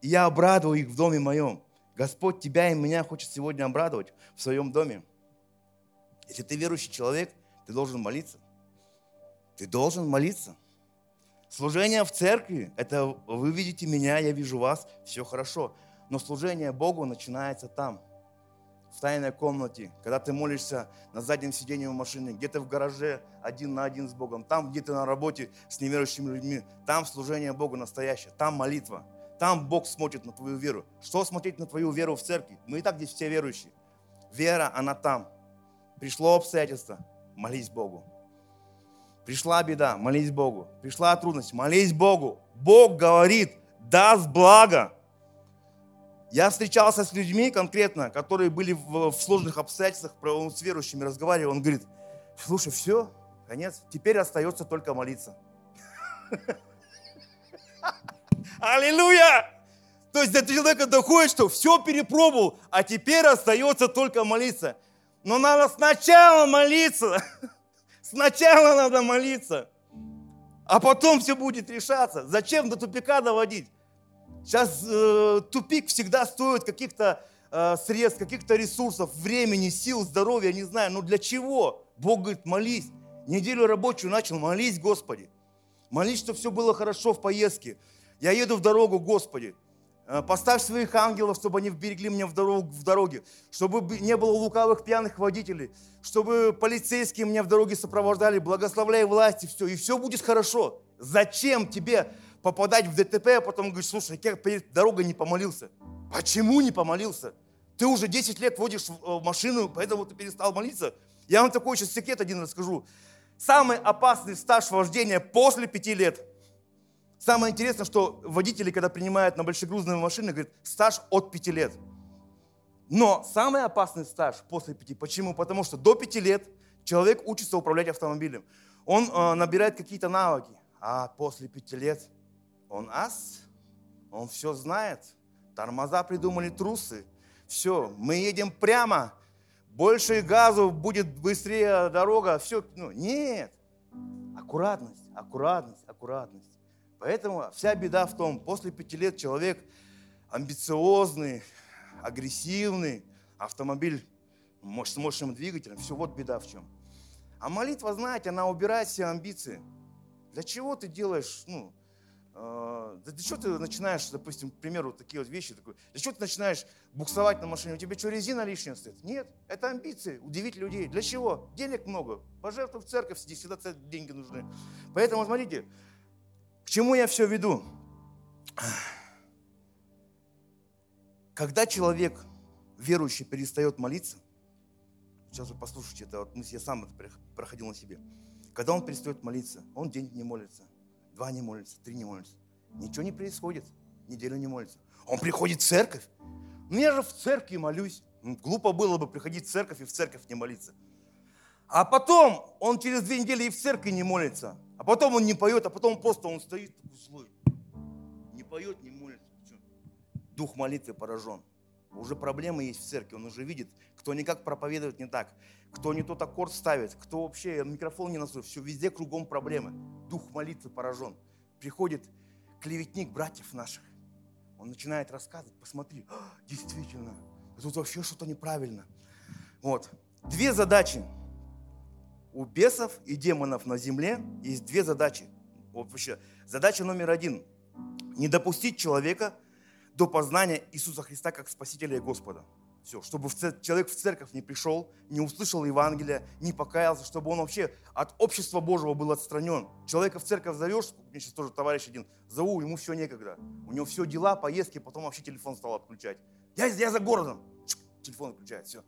Speaker 2: И я обрадую их в доме моем. Господь тебя и меня хочет сегодня обрадовать в своем доме. Если ты верующий человек, ты должен молиться. Ты должен молиться. Служение в церкви, это вы видите меня, я вижу вас, все хорошо. Но служение Богу начинается там, в тайной комнате, когда ты молишься на заднем сиденье в машине, где-то в гараже один на один с Богом, там где-то на работе с неверующими людьми, там служение Богу настоящее, там молитва, там Бог смотрит на твою веру. Что смотреть на твою веру в церкви? Мы и так здесь все верующие. Вера, она там. Пришло обстоятельство, молись Богу. Пришла беда, молись Богу. Пришла трудность, молись Богу. Бог говорит, даст благо. Я встречался с людьми конкретно, которые были в, сложных обстоятельствах, с верующими разговаривал, он говорит, слушай, все, конец, теперь остается только молиться. Аллилуйя! То есть до человека доходит, что все перепробовал, а теперь остается только молиться. Но надо сначала молиться. Сначала надо молиться. А потом все будет решаться. Зачем до тупика доводить? Сейчас э, тупик всегда стоит каких-то э, средств, каких-то ресурсов, времени, сил, здоровья, не знаю. Но для чего? Бог говорит, молись. Неделю рабочую начал, молись, Господи. Молись, чтобы все было хорошо в поездке. Я еду в дорогу, Господи. Э, поставь своих ангелов, чтобы они берегли меня в, дорогу, в дороге, чтобы не было лукавых пьяных водителей, чтобы полицейские меня в дороге сопровождали, благословляй власти, все, и все будет хорошо. Зачем тебе попадать в ДТП, а потом говоришь, слушай, я перед дорогой не помолился. Почему не помолился? Ты уже 10 лет водишь в машину, поэтому ты перестал молиться. Я вам такой сейчас секрет один расскажу. Самый опасный стаж вождения после 5 лет. Самое интересное, что водители, когда принимают на большегрузные машины, говорят, стаж от 5 лет. Но самый опасный стаж после 5. Почему? Потому что до 5 лет человек учится управлять автомобилем. Он э, набирает какие-то навыки. А после 5 лет он ас, он все знает. Тормоза придумали трусы. Все, мы едем прямо. Больше газу, будет быстрее дорога. Все, ну, нет. Аккуратность, аккуратность, аккуратность. Поэтому вся беда в том, после пяти лет человек амбициозный, агрессивный, автомобиль с мощным двигателем, все, вот беда в чем. А молитва, знаете, она убирает все амбиции. Для чего ты делаешь, ну, да для чего ты начинаешь, допустим, к примеру, такие вот вещи, такой, для чего ты начинаешь буксовать на машине, у тебя что, резина лишняя стоит? Нет, это амбиции, удивить людей. Для чего? Денег много, пожертвуй в церковь, здесь всегда деньги нужны. Поэтому, смотрите, к чему я все веду? Когда человек верующий перестает молиться, сейчас вы послушайте, это вот я сам это проходил на себе. Когда он перестает молиться, он день не молится, два не молится, три не молится. Ничего не происходит, неделю не молится. Он приходит в церковь. Ну я же в церкви молюсь. Глупо было бы приходить в церковь и в церковь не молиться. А потом он через две недели и в церкви не молится. А потом он не поет, а потом просто он стоит такой злой. Не поет, не молится. Дух молитвы поражен. Уже проблемы есть в церкви, он уже видит, кто никак проповедует не так, кто не тот аккорд ставит, кто вообще микрофон не настроил, все везде кругом проблемы. Дух молитвы поражен. Приходит клеветник братьев наших, он начинает рассказывать, посмотри, «А, действительно, тут вообще что-то неправильно. Вот. Две задачи. У бесов и демонов на земле есть две задачи. Вообще. Задача номер один. Не допустить человека до познания Иисуса Христа как Спасителя и Господа. Все, чтобы человек в церковь не пришел, не услышал Евангелия, не покаялся, чтобы он вообще от общества Божьего был отстранен. Человека в церковь зовешь, мне сейчас тоже товарищ один, зову, ему все некогда. У него все дела, поездки, потом вообще телефон стал отключать. Я, я за городом. Телефон отключает, все.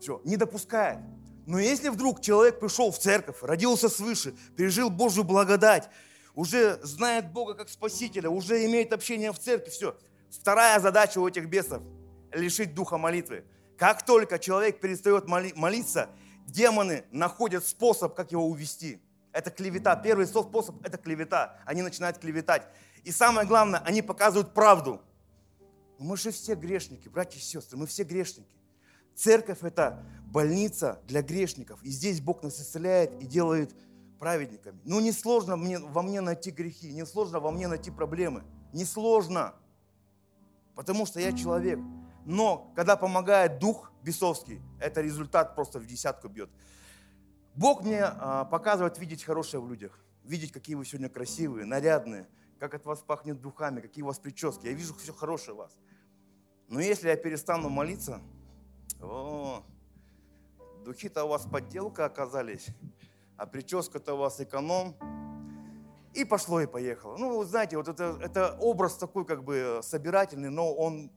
Speaker 2: Все, не допускает. Но если вдруг человек пришел в церковь, родился свыше, пережил Божью благодать, уже знает Бога как Спасителя, уже имеет общение в церкви, все, Вторая задача у этих бесов – лишить духа молитвы. Как только человек перестает моли- молиться, демоны находят способ, как его увести. Это клевета. Первый способ – это клевета. Они начинают клеветать. И самое главное, они показывают правду. Мы же все грешники, братья и сестры, мы все грешники. Церковь – это больница для грешников. И здесь Бог нас исцеляет и делает праведниками. Ну, не сложно мне, во мне найти грехи, не сложно во мне найти проблемы. Не сложно потому что я человек. Но когда помогает дух бесовский, это результат просто в десятку бьет. Бог мне а, показывает видеть хорошее в людях, видеть, какие вы сегодня красивые, нарядные, как от вас пахнет духами, какие у вас прически. Я вижу все хорошее в вас. Но если я перестану молиться, о, духи-то у вас подделка оказались, а прическа-то у вас эконом, и пошло, и поехало. Ну, вы знаете, вот это, это образ такой как бы собирательный, но он,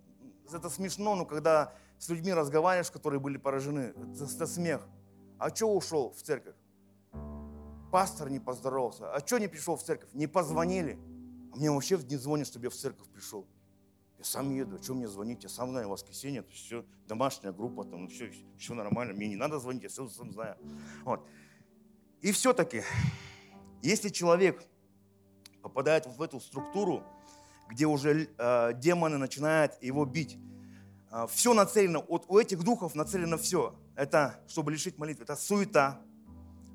Speaker 2: это смешно, но когда с людьми разговариваешь, которые были поражены, это, это смех. А что ушел в церковь? Пастор не поздоровался. А что не пришел в церковь? Не позвонили. А мне вообще не звонят, чтобы я в церковь пришел. Я сам еду, что мне звонить? Я сам знаю, воскресенье, это все, домашняя группа, там все, все нормально, мне не надо звонить, я все сам знаю. Вот. И все-таки, если человек попадает в эту структуру, где уже э, демоны начинают его бить. Э, все нацелено, вот у этих духов нацелено все. Это, чтобы лишить молитвы, это суета,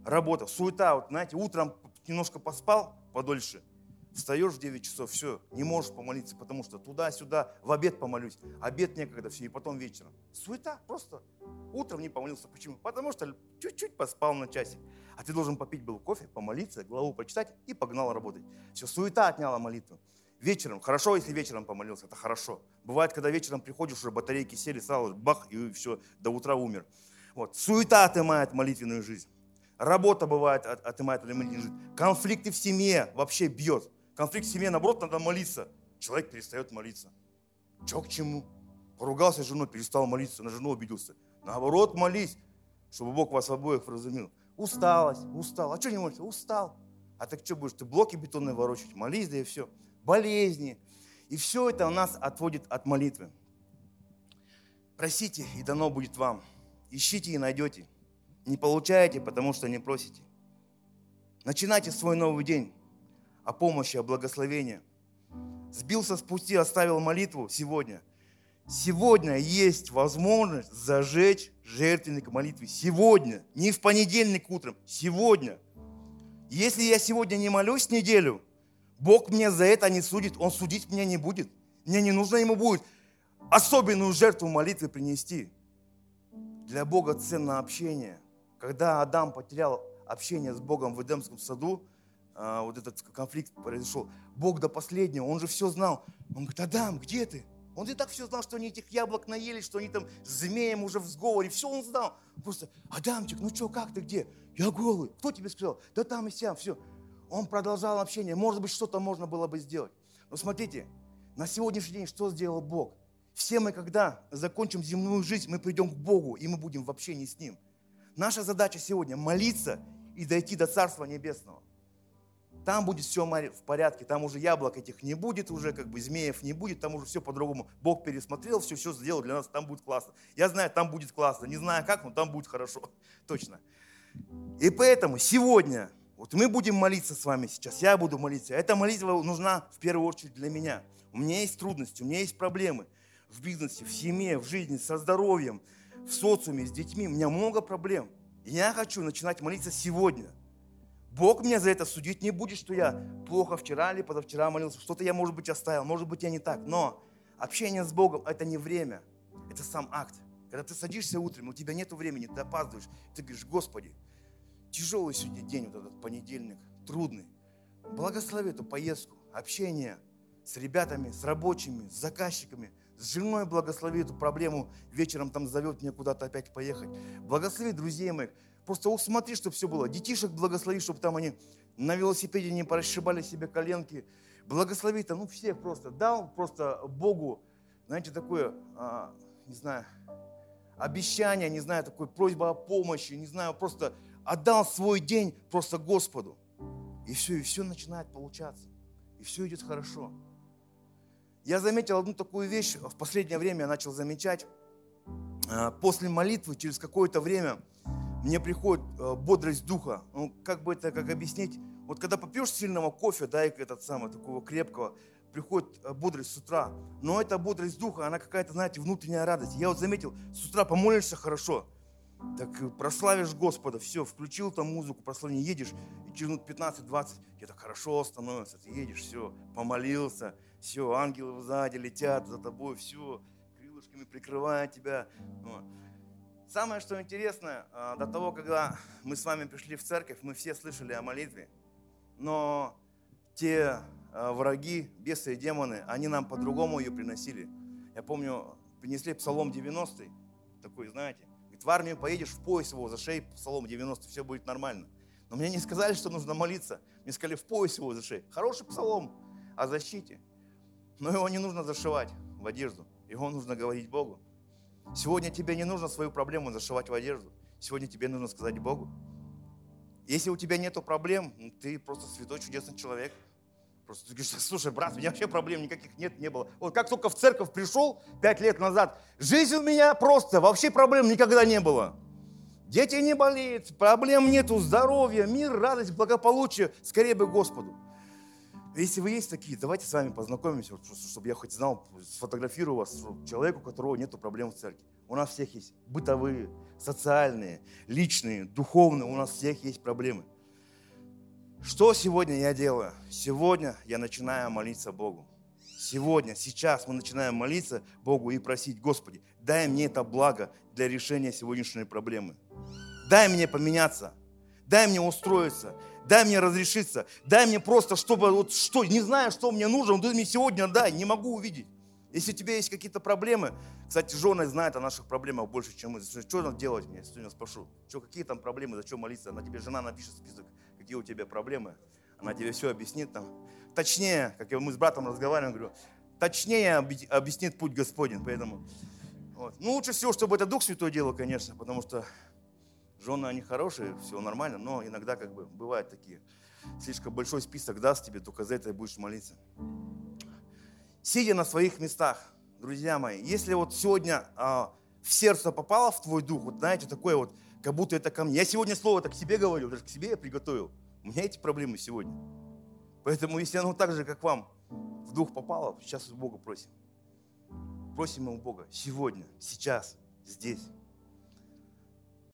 Speaker 2: работа. Суета, вот знаете, утром немножко поспал подольше, встаешь в 9 часов, все, не можешь помолиться, потому что туда-сюда, в обед помолюсь, обед некогда, все, и потом вечером. Суета, просто утром не помолился. Почему? Потому что чуть-чуть поспал на часик. А ты должен попить был кофе, помолиться, главу прочитать и погнал работать. Все, суета отняла молитву. Вечером, хорошо, если вечером помолился, это хорошо. Бывает, когда вечером приходишь, уже батарейки сели, сразу бах, и все, до утра умер. Вот. Суета отымает молитвенную жизнь. Работа бывает отымает молитвенную жизнь. Конфликты в семье вообще бьет. Конфликт в семье, наоборот, надо молиться. Человек перестает молиться. Че к чему? Поругался с женой, перестал молиться, на жену обиделся. Наоборот, молись, чтобы Бог вас обоих вразумил. Усталость, устал. А что не молишься? Устал. А так что будешь? Ты блоки бетонные ворочать, молись, да и все. Болезни. И все это у нас отводит от молитвы. Просите, и дано будет вам. Ищите и найдете. Не получаете, потому что не просите. Начинайте свой новый день о помощи, о благословении. Сбился с пути, оставил молитву сегодня – Сегодня есть возможность зажечь жертвенник молитвы. Сегодня, не в понедельник утром, сегодня. Если я сегодня не молюсь неделю, Бог мне за это не судит, Он судить меня не будет. Мне не нужно Ему будет особенную жертву молитвы принести. Для Бога ценно общение. Когда Адам потерял общение с Богом в Эдемском саду, а, вот этот конфликт произошел, Бог до последнего, Он же все знал. Он говорит, Адам, где ты? Он и так все знал, что они этих яблок наелись, что они там с змеем уже в сговоре. Все он знал. Просто, Адамчик, ну что, как ты, где? Я голый. Кто тебе сказал? Да там и сям, все. Он продолжал общение. Может быть, что-то можно было бы сделать. Но смотрите, на сегодняшний день что сделал Бог? Все мы, когда закончим земную жизнь, мы придем к Богу, и мы будем в общении с Ним. Наша задача сегодня молиться и дойти до Царства Небесного. Там будет все в порядке, там уже яблок этих не будет, уже как бы змеев не будет, там уже все по-другому. Бог пересмотрел, все, все сделал для нас, там будет классно. Я знаю, там будет классно, не знаю как, но там будет хорошо, точно. И поэтому сегодня, вот мы будем молиться с вами сейчас, я буду молиться. Эта молитва нужна в первую очередь для меня. У меня есть трудности, у меня есть проблемы в бизнесе, в семье, в жизни, со здоровьем, в социуме, с детьми. У меня много проблем. И я хочу начинать молиться сегодня – Бог меня за это судить не будет, что я плохо вчера или позавчера молился, что-то я, может быть, оставил, может быть, я не так. Но общение с Богом – это не время, это сам акт. Когда ты садишься утром, у тебя нет времени, ты опаздываешь, ты говоришь, Господи, тяжелый сегодня день, вот этот понедельник, трудный. Благослови эту поездку, общение с ребятами, с рабочими, с заказчиками, с женой благослови эту проблему, вечером там зовет меня куда-то опять поехать. Благослови друзей моих, Просто усмотри, чтобы все было. Детишек благослови, чтобы там они на велосипеде не порасшибали себе коленки. Благослови там, ну всех просто. Дал просто Богу, знаете, такое, а, не знаю, обещание, не знаю, такое просьба о помощи, не знаю, просто отдал свой день просто Господу. И все, и все начинает получаться. И все идет хорошо. Я заметил одну такую вещь, в последнее время я начал замечать. А, после молитвы, через какое-то время, мне приходит э, бодрость духа. Ну, как бы это, как объяснить? Вот когда попьешь сильного кофе, да, и этот самый, такого крепкого, приходит э, бодрость с утра. Но эта бодрость духа, она какая-то, знаете, внутренняя радость. Я вот заметил, с утра помолишься хорошо, так прославишь Господа, все, включил там музыку, прославление, едешь, и через минут 15-20 тебе так хорошо становится, ты едешь, все, помолился, все, ангелы сзади летят за тобой, все, крылышками прикрывают тебя. Вот. Самое, что интересно, а, до того, когда мы с вами пришли в церковь, мы все слышали о молитве, но те а, враги, бесы и демоны, они нам по-другому ее приносили. Я помню, принесли Псалом 90, такой, знаете, говорит, в армию поедешь, в пояс его за шею, Псалом 90, все будет нормально. Но мне не сказали, что нужно молиться. Мне сказали, в пояс его за шею. Хороший псалом о защите. Но его не нужно зашивать в одежду. Его нужно говорить Богу. Сегодня тебе не нужно свою проблему зашивать в одежду. Сегодня тебе нужно сказать Богу. Если у тебя нет проблем, ну, ты просто святой, чудесный человек. Просто ты говоришь, слушай, брат, у меня вообще проблем никаких нет, не было. Вот как только в церковь пришел пять лет назад, жизнь у меня просто, вообще проблем никогда не было. Дети не болеют, проблем нету, здоровья, мир, радость, благополучие, скорее бы Господу. Если вы есть такие, давайте с вами познакомимся, чтобы я хоть знал, сфотографирую вас, человеку, у которого нет проблем в церкви. У нас всех есть бытовые, социальные, личные, духовные, у нас всех есть проблемы. Что сегодня я делаю? Сегодня я начинаю молиться Богу. Сегодня, сейчас мы начинаем молиться Богу и просить, Господи, дай мне это благо для решения сегодняшней проблемы. Дай мне поменяться, дай мне устроиться, дай мне разрешиться, дай мне просто, чтобы вот что, не знаю, что мне нужно, ты мне сегодня дай, не могу увидеть. Если у тебя есть какие-то проблемы, кстати, жены знают о наших проблемах больше, чем мы. Что надо делать мне, сегодня спрошу, что, какие там проблемы, за что молиться? Она тебе, жена напишет список, какие у тебя проблемы, она тебе все объяснит там. Точнее, как мы с братом разговариваем, говорю, точнее объяснит путь Господень, поэтому... Вот. Ну, лучше всего, чтобы это Дух Святой делал, конечно, потому что Жены, они хорошие, все нормально, но иногда как бы бывают такие. Слишком большой список даст тебе, только за это будешь молиться. Сидя на своих местах, друзья мои, если вот сегодня а, в сердце попало в твой дух, вот знаете, такое вот, как будто это ко мне. Я сегодня слово так себе говорю, даже к себе я приготовил. У меня эти проблемы сегодня. Поэтому, если оно так же, как вам, в дух попало, сейчас у Бога просим. Просим у Бога сегодня, сейчас, здесь.